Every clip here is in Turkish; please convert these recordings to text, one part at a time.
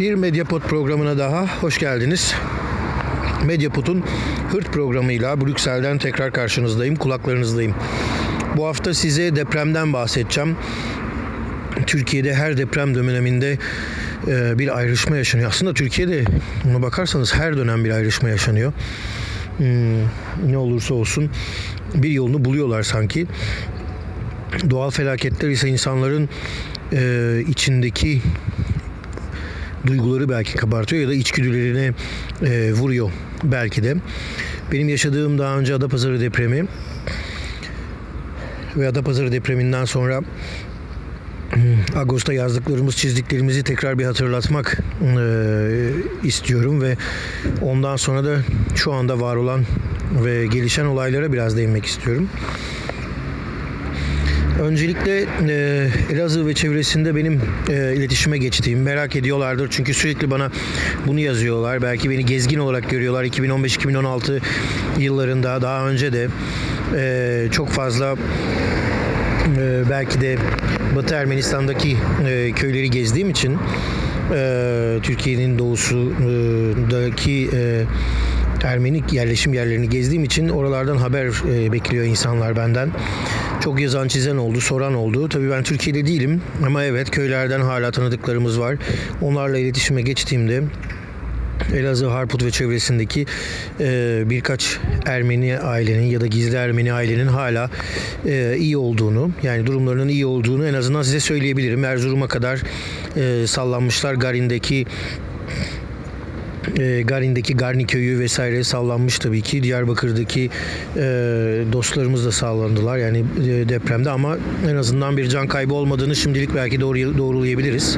Bir Medyapod programına daha hoş geldiniz. Medyapod'un Hırt programıyla Brüksel'den tekrar karşınızdayım, kulaklarınızdayım. Bu hafta size depremden bahsedeceğim. Türkiye'de her deprem döneminde e, bir ayrışma yaşanıyor. Aslında Türkiye'de ona bakarsanız her dönem bir ayrışma yaşanıyor. Hmm, ne olursa olsun bir yolunu buluyorlar sanki. Doğal felaketler ise insanların e, içindeki duyguları belki kabartıyor ya da içgüdülerine e, vuruyor belki de. Benim yaşadığım daha önce Adapazarı depremi ve Adapazarı depreminden sonra Ağustos'ta yazdıklarımız, çizdiklerimizi tekrar bir hatırlatmak e, istiyorum ve ondan sonra da şu anda var olan ve gelişen olaylara biraz değinmek istiyorum. Öncelikle e, Elazığ ve çevresinde benim e, iletişime geçtiğim merak ediyorlardır. Çünkü sürekli bana bunu yazıyorlar. Belki beni gezgin olarak görüyorlar. 2015-2016 yıllarında daha önce de e, çok fazla e, belki de Batı Ermenistan'daki e, köyleri gezdiğim için e, Türkiye'nin doğusundaki e, Ermeni yerleşim yerlerini gezdiğim için oralardan haber e, bekliyor insanlar benden. Çok yazan çizen oldu, soran oldu. Tabii ben Türkiye'de değilim ama evet köylerden hala tanıdıklarımız var. Onlarla iletişime geçtiğimde Elazığ, Harput ve çevresindeki e, birkaç Ermeni ailenin ya da gizli Ermeni ailenin hala e, iyi olduğunu yani durumlarının iyi olduğunu en azından size söyleyebilirim. Erzurum'a kadar e, sallanmışlar. Garin'deki e, Garin'deki Garni köyü vesaire sallanmış tabii ki. Diyarbakır'daki e, dostlarımız da sağlandılar yani e, depremde ama en azından bir can kaybı olmadığını şimdilik belki doğru doğrulayabiliriz.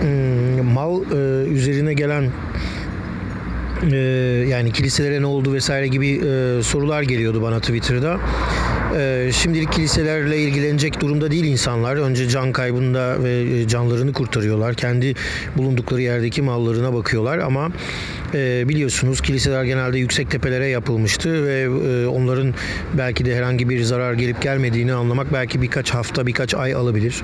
Hmm, mal üzerine gelen yani kiliselere ne oldu vesaire gibi sorular geliyordu bana Twitter'da. E, şimdilik kiliselerle ilgilenecek durumda değil insanlar. Önce can kaybında ve e, canlarını kurtarıyorlar. Kendi bulundukları yerdeki mallarına bakıyorlar ama e, biliyorsunuz kiliseler genelde yüksek tepelere yapılmıştı ve e, onların belki de herhangi bir zarar gelip gelmediğini anlamak belki birkaç hafta birkaç ay alabilir.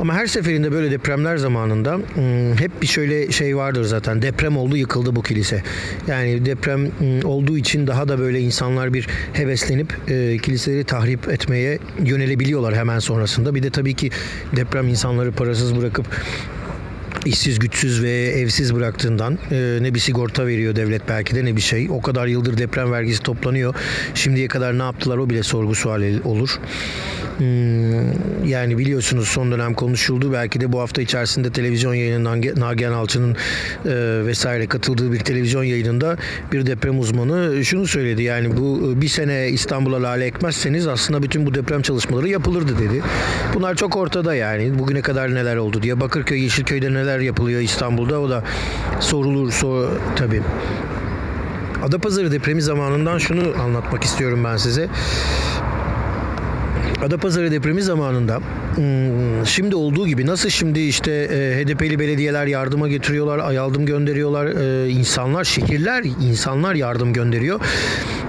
Ama her seferinde böyle depremler zamanında hmm, hep bir şöyle şey vardır zaten. Deprem oldu yıkıldı bu kilise. Yani deprem hmm, olduğu için daha da böyle insanlar bir heveslenip e, kiliseleri tahrip etmeye yönelebiliyorlar hemen sonrasında. Bir de tabii ki deprem insanları parasız bırakıp işsiz güçsüz ve evsiz bıraktığından e, ne bir sigorta veriyor devlet belki de ne bir şey. O kadar yıldır deprem vergisi toplanıyor. Şimdiye kadar ne yaptılar o bile sorgu suali olur. Hmm, yani biliyorsunuz son dönem konuşuldu. Belki de bu hafta içerisinde televizyon yayınından Nagihan Alçı'nın e, vesaire katıldığı bir televizyon yayınında bir deprem uzmanı şunu söyledi. Yani bu bir sene İstanbul'a lale ekmezseniz aslında bütün bu deprem çalışmaları yapılırdı dedi. Bunlar çok ortada yani. Bugüne kadar neler oldu diye. Bakırköy, Yeşilköy'de neler yapılıyor İstanbul'da o da sorulur sor tabii. Adapazarı depremi zamanından şunu anlatmak istiyorum ben size. Adapazarı depremi zamanında hmm, şimdi olduğu gibi nasıl şimdi işte e, HDP'li belediyeler yardıma getiriyorlar, yardım gönderiyorlar, e, insanlar, şehirler, insanlar yardım gönderiyor.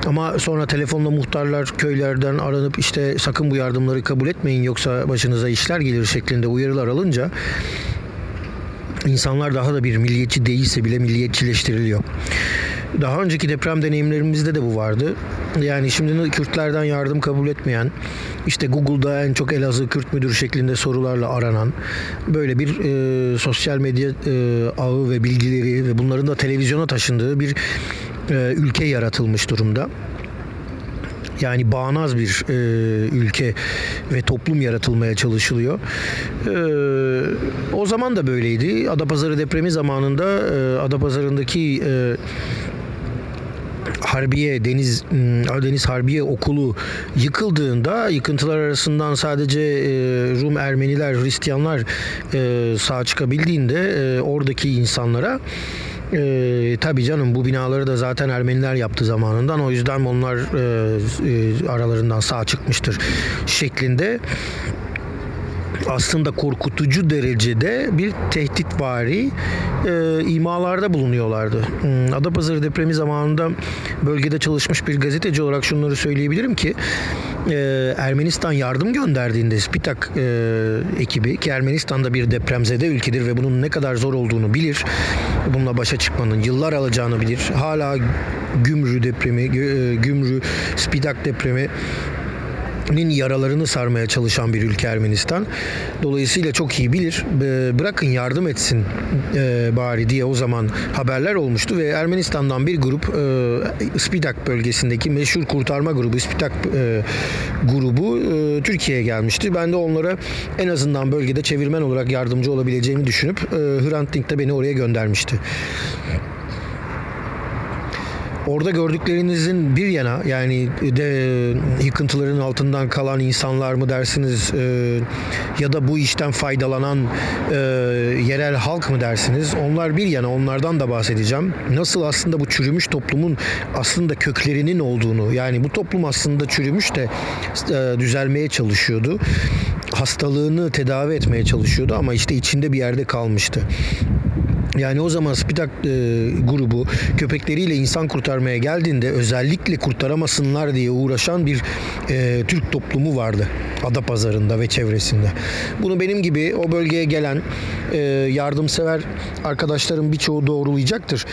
Ama sonra telefonla muhtarlar köylerden aranıp işte sakın bu yardımları kabul etmeyin yoksa başınıza işler gelir şeklinde uyarılar alınca insanlar daha da bir milliyetçi değilse bile milliyetçileştiriliyor. Daha önceki deprem deneyimlerimizde de bu vardı. Yani şimdi Kürtlerden yardım kabul etmeyen, işte Google'da en çok Elazığ Kürt müdür şeklinde sorularla aranan böyle bir e, sosyal medya e, ağı ve bilgileri ve bunların da televizyona taşındığı bir e, ülke yaratılmış durumda. Yani bağnaz bir e, ülke ve toplum yaratılmaya çalışılıyor. E, o zaman da böyleydi. Adapazarı depremi zamanında e, Adapazarı'ndaki e, Harbiye Deniz Deniz Harbiye Okulu yıkıldığında yıkıntılar arasından sadece e, Rum Ermeniler, Hristiyanlar e, sağ çıkabildiğinde e, oradaki insanlara e, tabii canım bu binaları da zaten Ermeniler yaptı zamanından. O yüzden onlar e, e, aralarından sağ çıkmıştır şeklinde aslında korkutucu derecede bir tehditvari e, imalarda bulunuyorlardı. Hmm, Adapazarı depremi zamanında bölgede çalışmış bir gazeteci olarak şunları söyleyebilirim ki e, Ermenistan yardım gönderdiğinde Spitak e, ekibi ki Ermenistan'da bir depremzede ülkedir ve bunun ne kadar zor olduğunu bilir. Bununla başa çıkmanın yıllar alacağını bilir. Hala Gümrü depremi, e, Gümrü, Spitak depremi nin yaralarını sarmaya çalışan bir ülke Ermenistan. Dolayısıyla çok iyi bilir. Bırakın yardım etsin e, bari diye o zaman haberler olmuştu ve Ermenistan'dan bir grup e, Spitak bölgesindeki meşhur kurtarma grubu Spitak e, grubu Türkiye'ye gelmişti. Ben de onlara en azından bölgede çevirmen olarak yardımcı olabileceğimi düşünüp Hrant Dink de beni oraya göndermişti orada gördüklerinizin bir yana yani de yıkıntıların altından kalan insanlar mı dersiniz e, ya da bu işten faydalanan e, yerel halk mı dersiniz? Onlar bir yana onlardan da bahsedeceğim. Nasıl aslında bu çürümüş toplumun aslında köklerinin olduğunu yani bu toplum aslında çürümüş de e, düzelmeye çalışıyordu. Hastalığını tedavi etmeye çalışıyordu ama işte içinde bir yerde kalmıştı. Yani o zaman Spitak e, grubu köpekleriyle insan kurtarmaya geldiğinde özellikle kurtaramasınlar diye uğraşan bir e, Türk toplumu vardı. Ada pazarında ve çevresinde. Bunu benim gibi o bölgeye gelen e, yardımsever arkadaşlarım birçoğu doğrulayacaktır.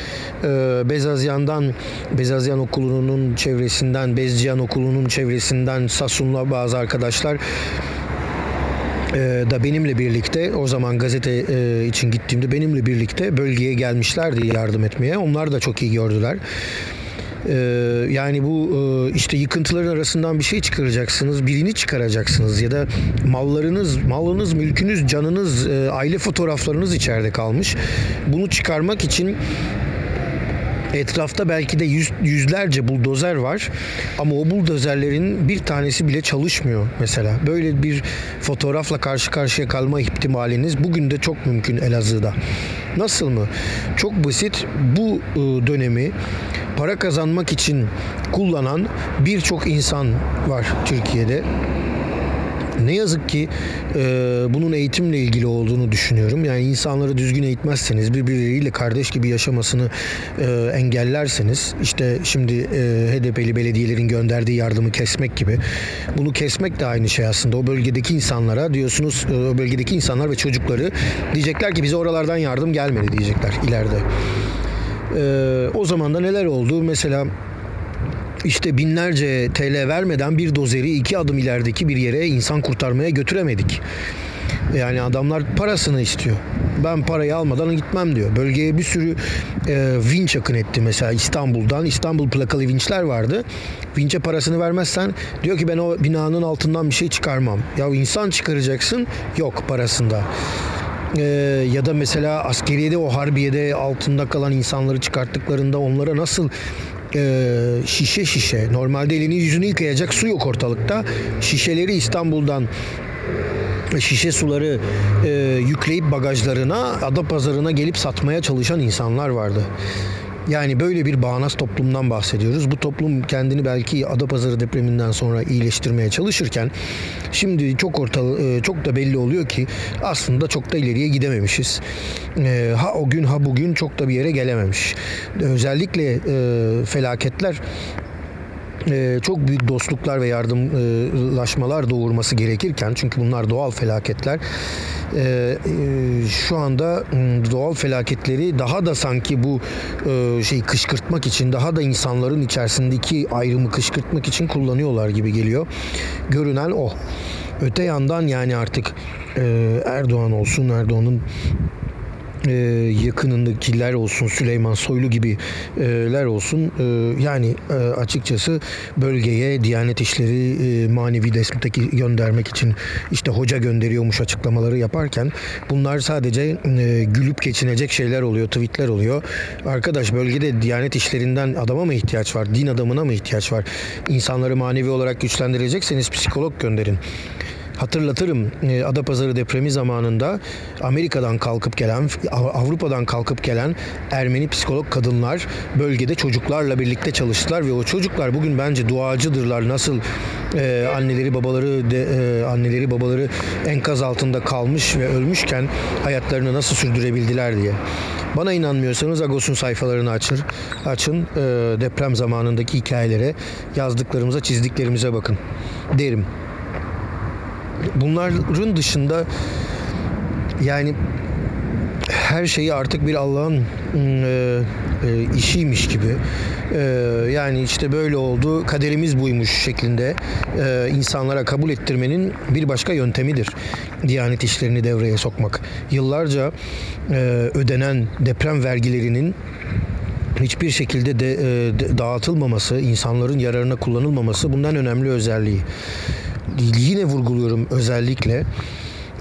E, Bezazyan'dan, Bezazyan Okulu'nun çevresinden, Bezciyan Okulu'nun çevresinden Sasun'la bazı arkadaşlar da benimle birlikte o zaman gazete e, için gittiğimde benimle birlikte bölgeye gelmişlerdi yardım etmeye. Onlar da çok iyi gördüler. Ee, yani bu e, işte yıkıntıların arasından bir şey çıkaracaksınız, birini çıkaracaksınız ya da mallarınız, malınız, mülkünüz, canınız, e, aile fotoğraflarınız içeride kalmış. Bunu çıkarmak için Etrafta belki de yüz, yüzlerce buldozer var ama o buldozerlerin bir tanesi bile çalışmıyor mesela. Böyle bir fotoğrafla karşı karşıya kalma ihtimaliniz bugün de çok mümkün Elazığ'da. Nasıl mı? Çok basit bu ıı, dönemi para kazanmak için kullanan birçok insan var Türkiye'de. Ne yazık ki e, bunun eğitimle ilgili olduğunu düşünüyorum. Yani insanları düzgün eğitmezseniz, birbirleriyle kardeş gibi yaşamasını e, engellerseniz, işte şimdi e, HDP'li belediyelerin gönderdiği yardımı kesmek gibi. Bunu kesmek de aynı şey aslında. O bölgedeki insanlara diyorsunuz, e, o bölgedeki insanlar ve çocukları diyecekler ki bize oralardan yardım gelmedi diyecekler ileride. E, o zaman da neler oldu? Mesela işte binlerce TL vermeden bir dozeri iki adım ilerideki bir yere insan kurtarmaya götüremedik. Yani adamlar parasını istiyor. Ben parayı almadan gitmem diyor. Bölgeye bir sürü e, vinç akın etti mesela İstanbul'dan. İstanbul plakalı vinçler vardı. Vinçe parasını vermezsen diyor ki ben o binanın altından bir şey çıkarmam. Ya insan çıkaracaksın yok parasında. Ee, ya da mesela askeriyede o harbiyede altında kalan insanları çıkarttıklarında onlara nasıl e, şişe şişe normalde elini yüzünü yıkayacak su yok ortalıkta. Şişeleri İstanbul'dan şişe suları e, yükleyip bagajlarına ada pazarına gelip satmaya çalışan insanlar vardı. Yani böyle bir bağnaz toplumdan bahsediyoruz. Bu toplum kendini belki Adapazarı depreminden sonra iyileştirmeye çalışırken şimdi çok ortalı e, çok da belli oluyor ki aslında çok da ileriye gidememişiz. E, ha o gün ha bugün çok da bir yere gelememiş. Özellikle e, felaketler çok büyük dostluklar ve yardımlaşmalar doğurması gerekirken çünkü bunlar doğal felaketler e, e, şu anda doğal felaketleri daha da sanki bu şeyi kışkırtmak için daha da insanların içerisindeki ayrımı kışkırtmak için kullanıyorlar gibi geliyor. Görünen o. Öte yandan yani artık e, Erdoğan olsun Erdoğan'ın e, yakınındakiler olsun Süleyman Soylu gibiler olsun e, yani e, açıkçası bölgeye Diyanet İşleri e, manevi destek göndermek için işte hoca gönderiyormuş açıklamaları yaparken bunlar sadece e, gülüp geçinecek şeyler oluyor tweetler oluyor. Arkadaş bölgede Diyanet İşlerinden adama mı ihtiyaç var din adamına mı ihtiyaç var? İnsanları manevi olarak güçlendirecekseniz psikolog gönderin Hatırlatırım e, Adapazarı depremi zamanında Amerika'dan kalkıp gelen, Av- Avrupa'dan kalkıp gelen Ermeni psikolog kadınlar bölgede çocuklarla birlikte çalıştılar ve o çocuklar bugün bence duacıdırlar. Nasıl e, anneleri babaları de, e, anneleri babaları enkaz altında kalmış ve ölmüşken hayatlarını nasıl sürdürebildiler diye. Bana inanmıyorsanız Agos'un sayfalarını açın. Açın e, deprem zamanındaki hikayelere, yazdıklarımıza, çizdiklerimize bakın derim. Bunların dışında yani her şeyi artık bir Allah'ın e, e, işiymiş gibi e, yani işte böyle oldu kaderimiz buymuş şeklinde e, insanlara kabul ettirmenin bir başka yöntemidir. Diyanet işlerini devreye sokmak. Yıllarca e, ödenen deprem vergilerinin hiçbir şekilde de, e, dağıtılmaması, insanların yararına kullanılmaması bundan önemli özelliği. Yine vurguluyorum özellikle.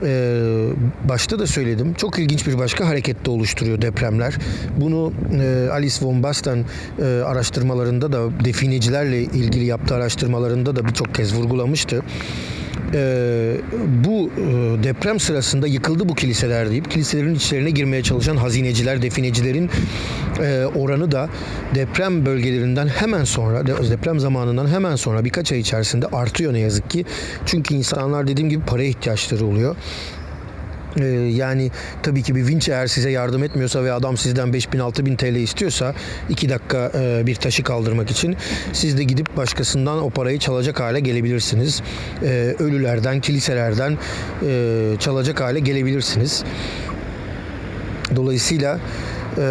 Ee, başta da söyledim. Çok ilginç bir başka harekette oluşturuyor depremler. Bunu e, Alice von Basten e, araştırmalarında da definecilerle ilgili yaptığı araştırmalarında da birçok kez vurgulamıştı. Ee, bu e, deprem sırasında yıkıldı bu kiliseler deyip kiliselerin içlerine girmeye çalışan hazineciler, definecilerin e, oranı da deprem bölgelerinden hemen sonra, de- deprem zamanından hemen sonra birkaç ay içerisinde artıyor ne yazık ki. Çünkü insanlar dediğim gibi paraya ihtiyaçları oluyor. Ee, yani tabii ki bir vinç eğer size yardım etmiyorsa ve adam sizden 5000 6000 TL istiyorsa 2 dakika e, bir taşı kaldırmak için siz de gidip başkasından o parayı çalacak hale gelebilirsiniz. Ee, ölülerden, kiliselerden e, çalacak hale gelebilirsiniz. Dolayısıyla e,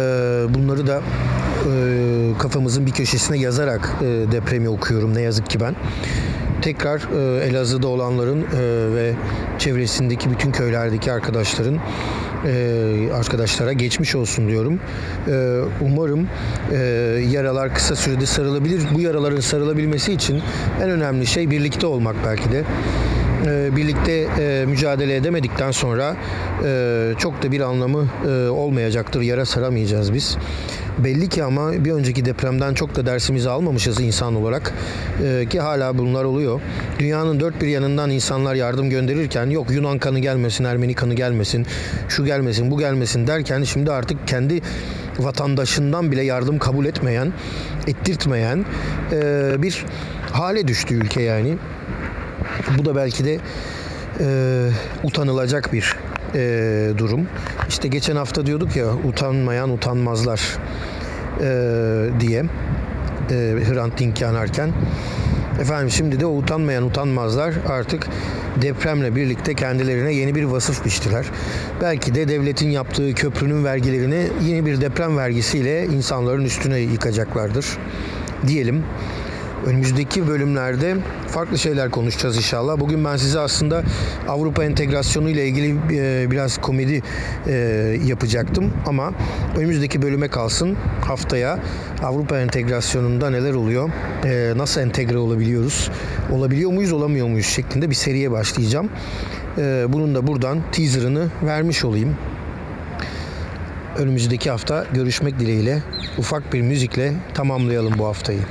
bunları da e, kafamızın bir köşesine yazarak e, depremi okuyorum ne yazık ki ben. Tekrar e, Elazığ'da olanların e, ve çevresindeki bütün köylerdeki arkadaşların e, arkadaşlara geçmiş olsun diyorum. E, umarım e, yaralar kısa sürede sarılabilir. Bu yaraların sarılabilmesi için en önemli şey birlikte olmak belki de e, birlikte e, mücadele edemedikten sonra e, çok da bir anlamı olmayacaktır. Yara saramayacağız biz. Belli ki ama bir önceki depremden çok da dersimizi almamışız insan olarak E, ki hala bunlar oluyor. Dünyanın dört bir yanından insanlar yardım gönderirken yok Yunan kanı gelmesin, Ermeni kanı gelmesin, şu gelmesin, bu gelmesin derken şimdi artık kendi vatandaşından bile yardım kabul etmeyen, ettirtmeyen e, bir hale düştü ülke yani. Bu da belki de e, utanılacak bir e, durum. İşte geçen hafta diyorduk ya utanmayan utanmazlar e, diye e, Hrant Dink yanarken. Efendim şimdi de o utanmayan utanmazlar artık depremle birlikte kendilerine yeni bir vasıf biçtiler. Belki de devletin yaptığı köprünün vergilerini yeni bir deprem vergisiyle insanların üstüne yıkacaklardır diyelim. Önümüzdeki bölümlerde farklı şeyler konuşacağız inşallah. Bugün ben size aslında Avrupa entegrasyonu ile ilgili e, biraz komedi e, yapacaktım ama önümüzdeki bölüme kalsın. Haftaya Avrupa entegrasyonunda neler oluyor? e, nasıl entegre olabiliyoruz? Olabiliyor muyuz, olamıyor muyuz şeklinde bir seriye başlayacağım. Bunun da buradan teaserını vermiş olayım. Önümüzdeki hafta görüşmek dileğiyle ufak bir müzikle tamamlayalım bu haftayı.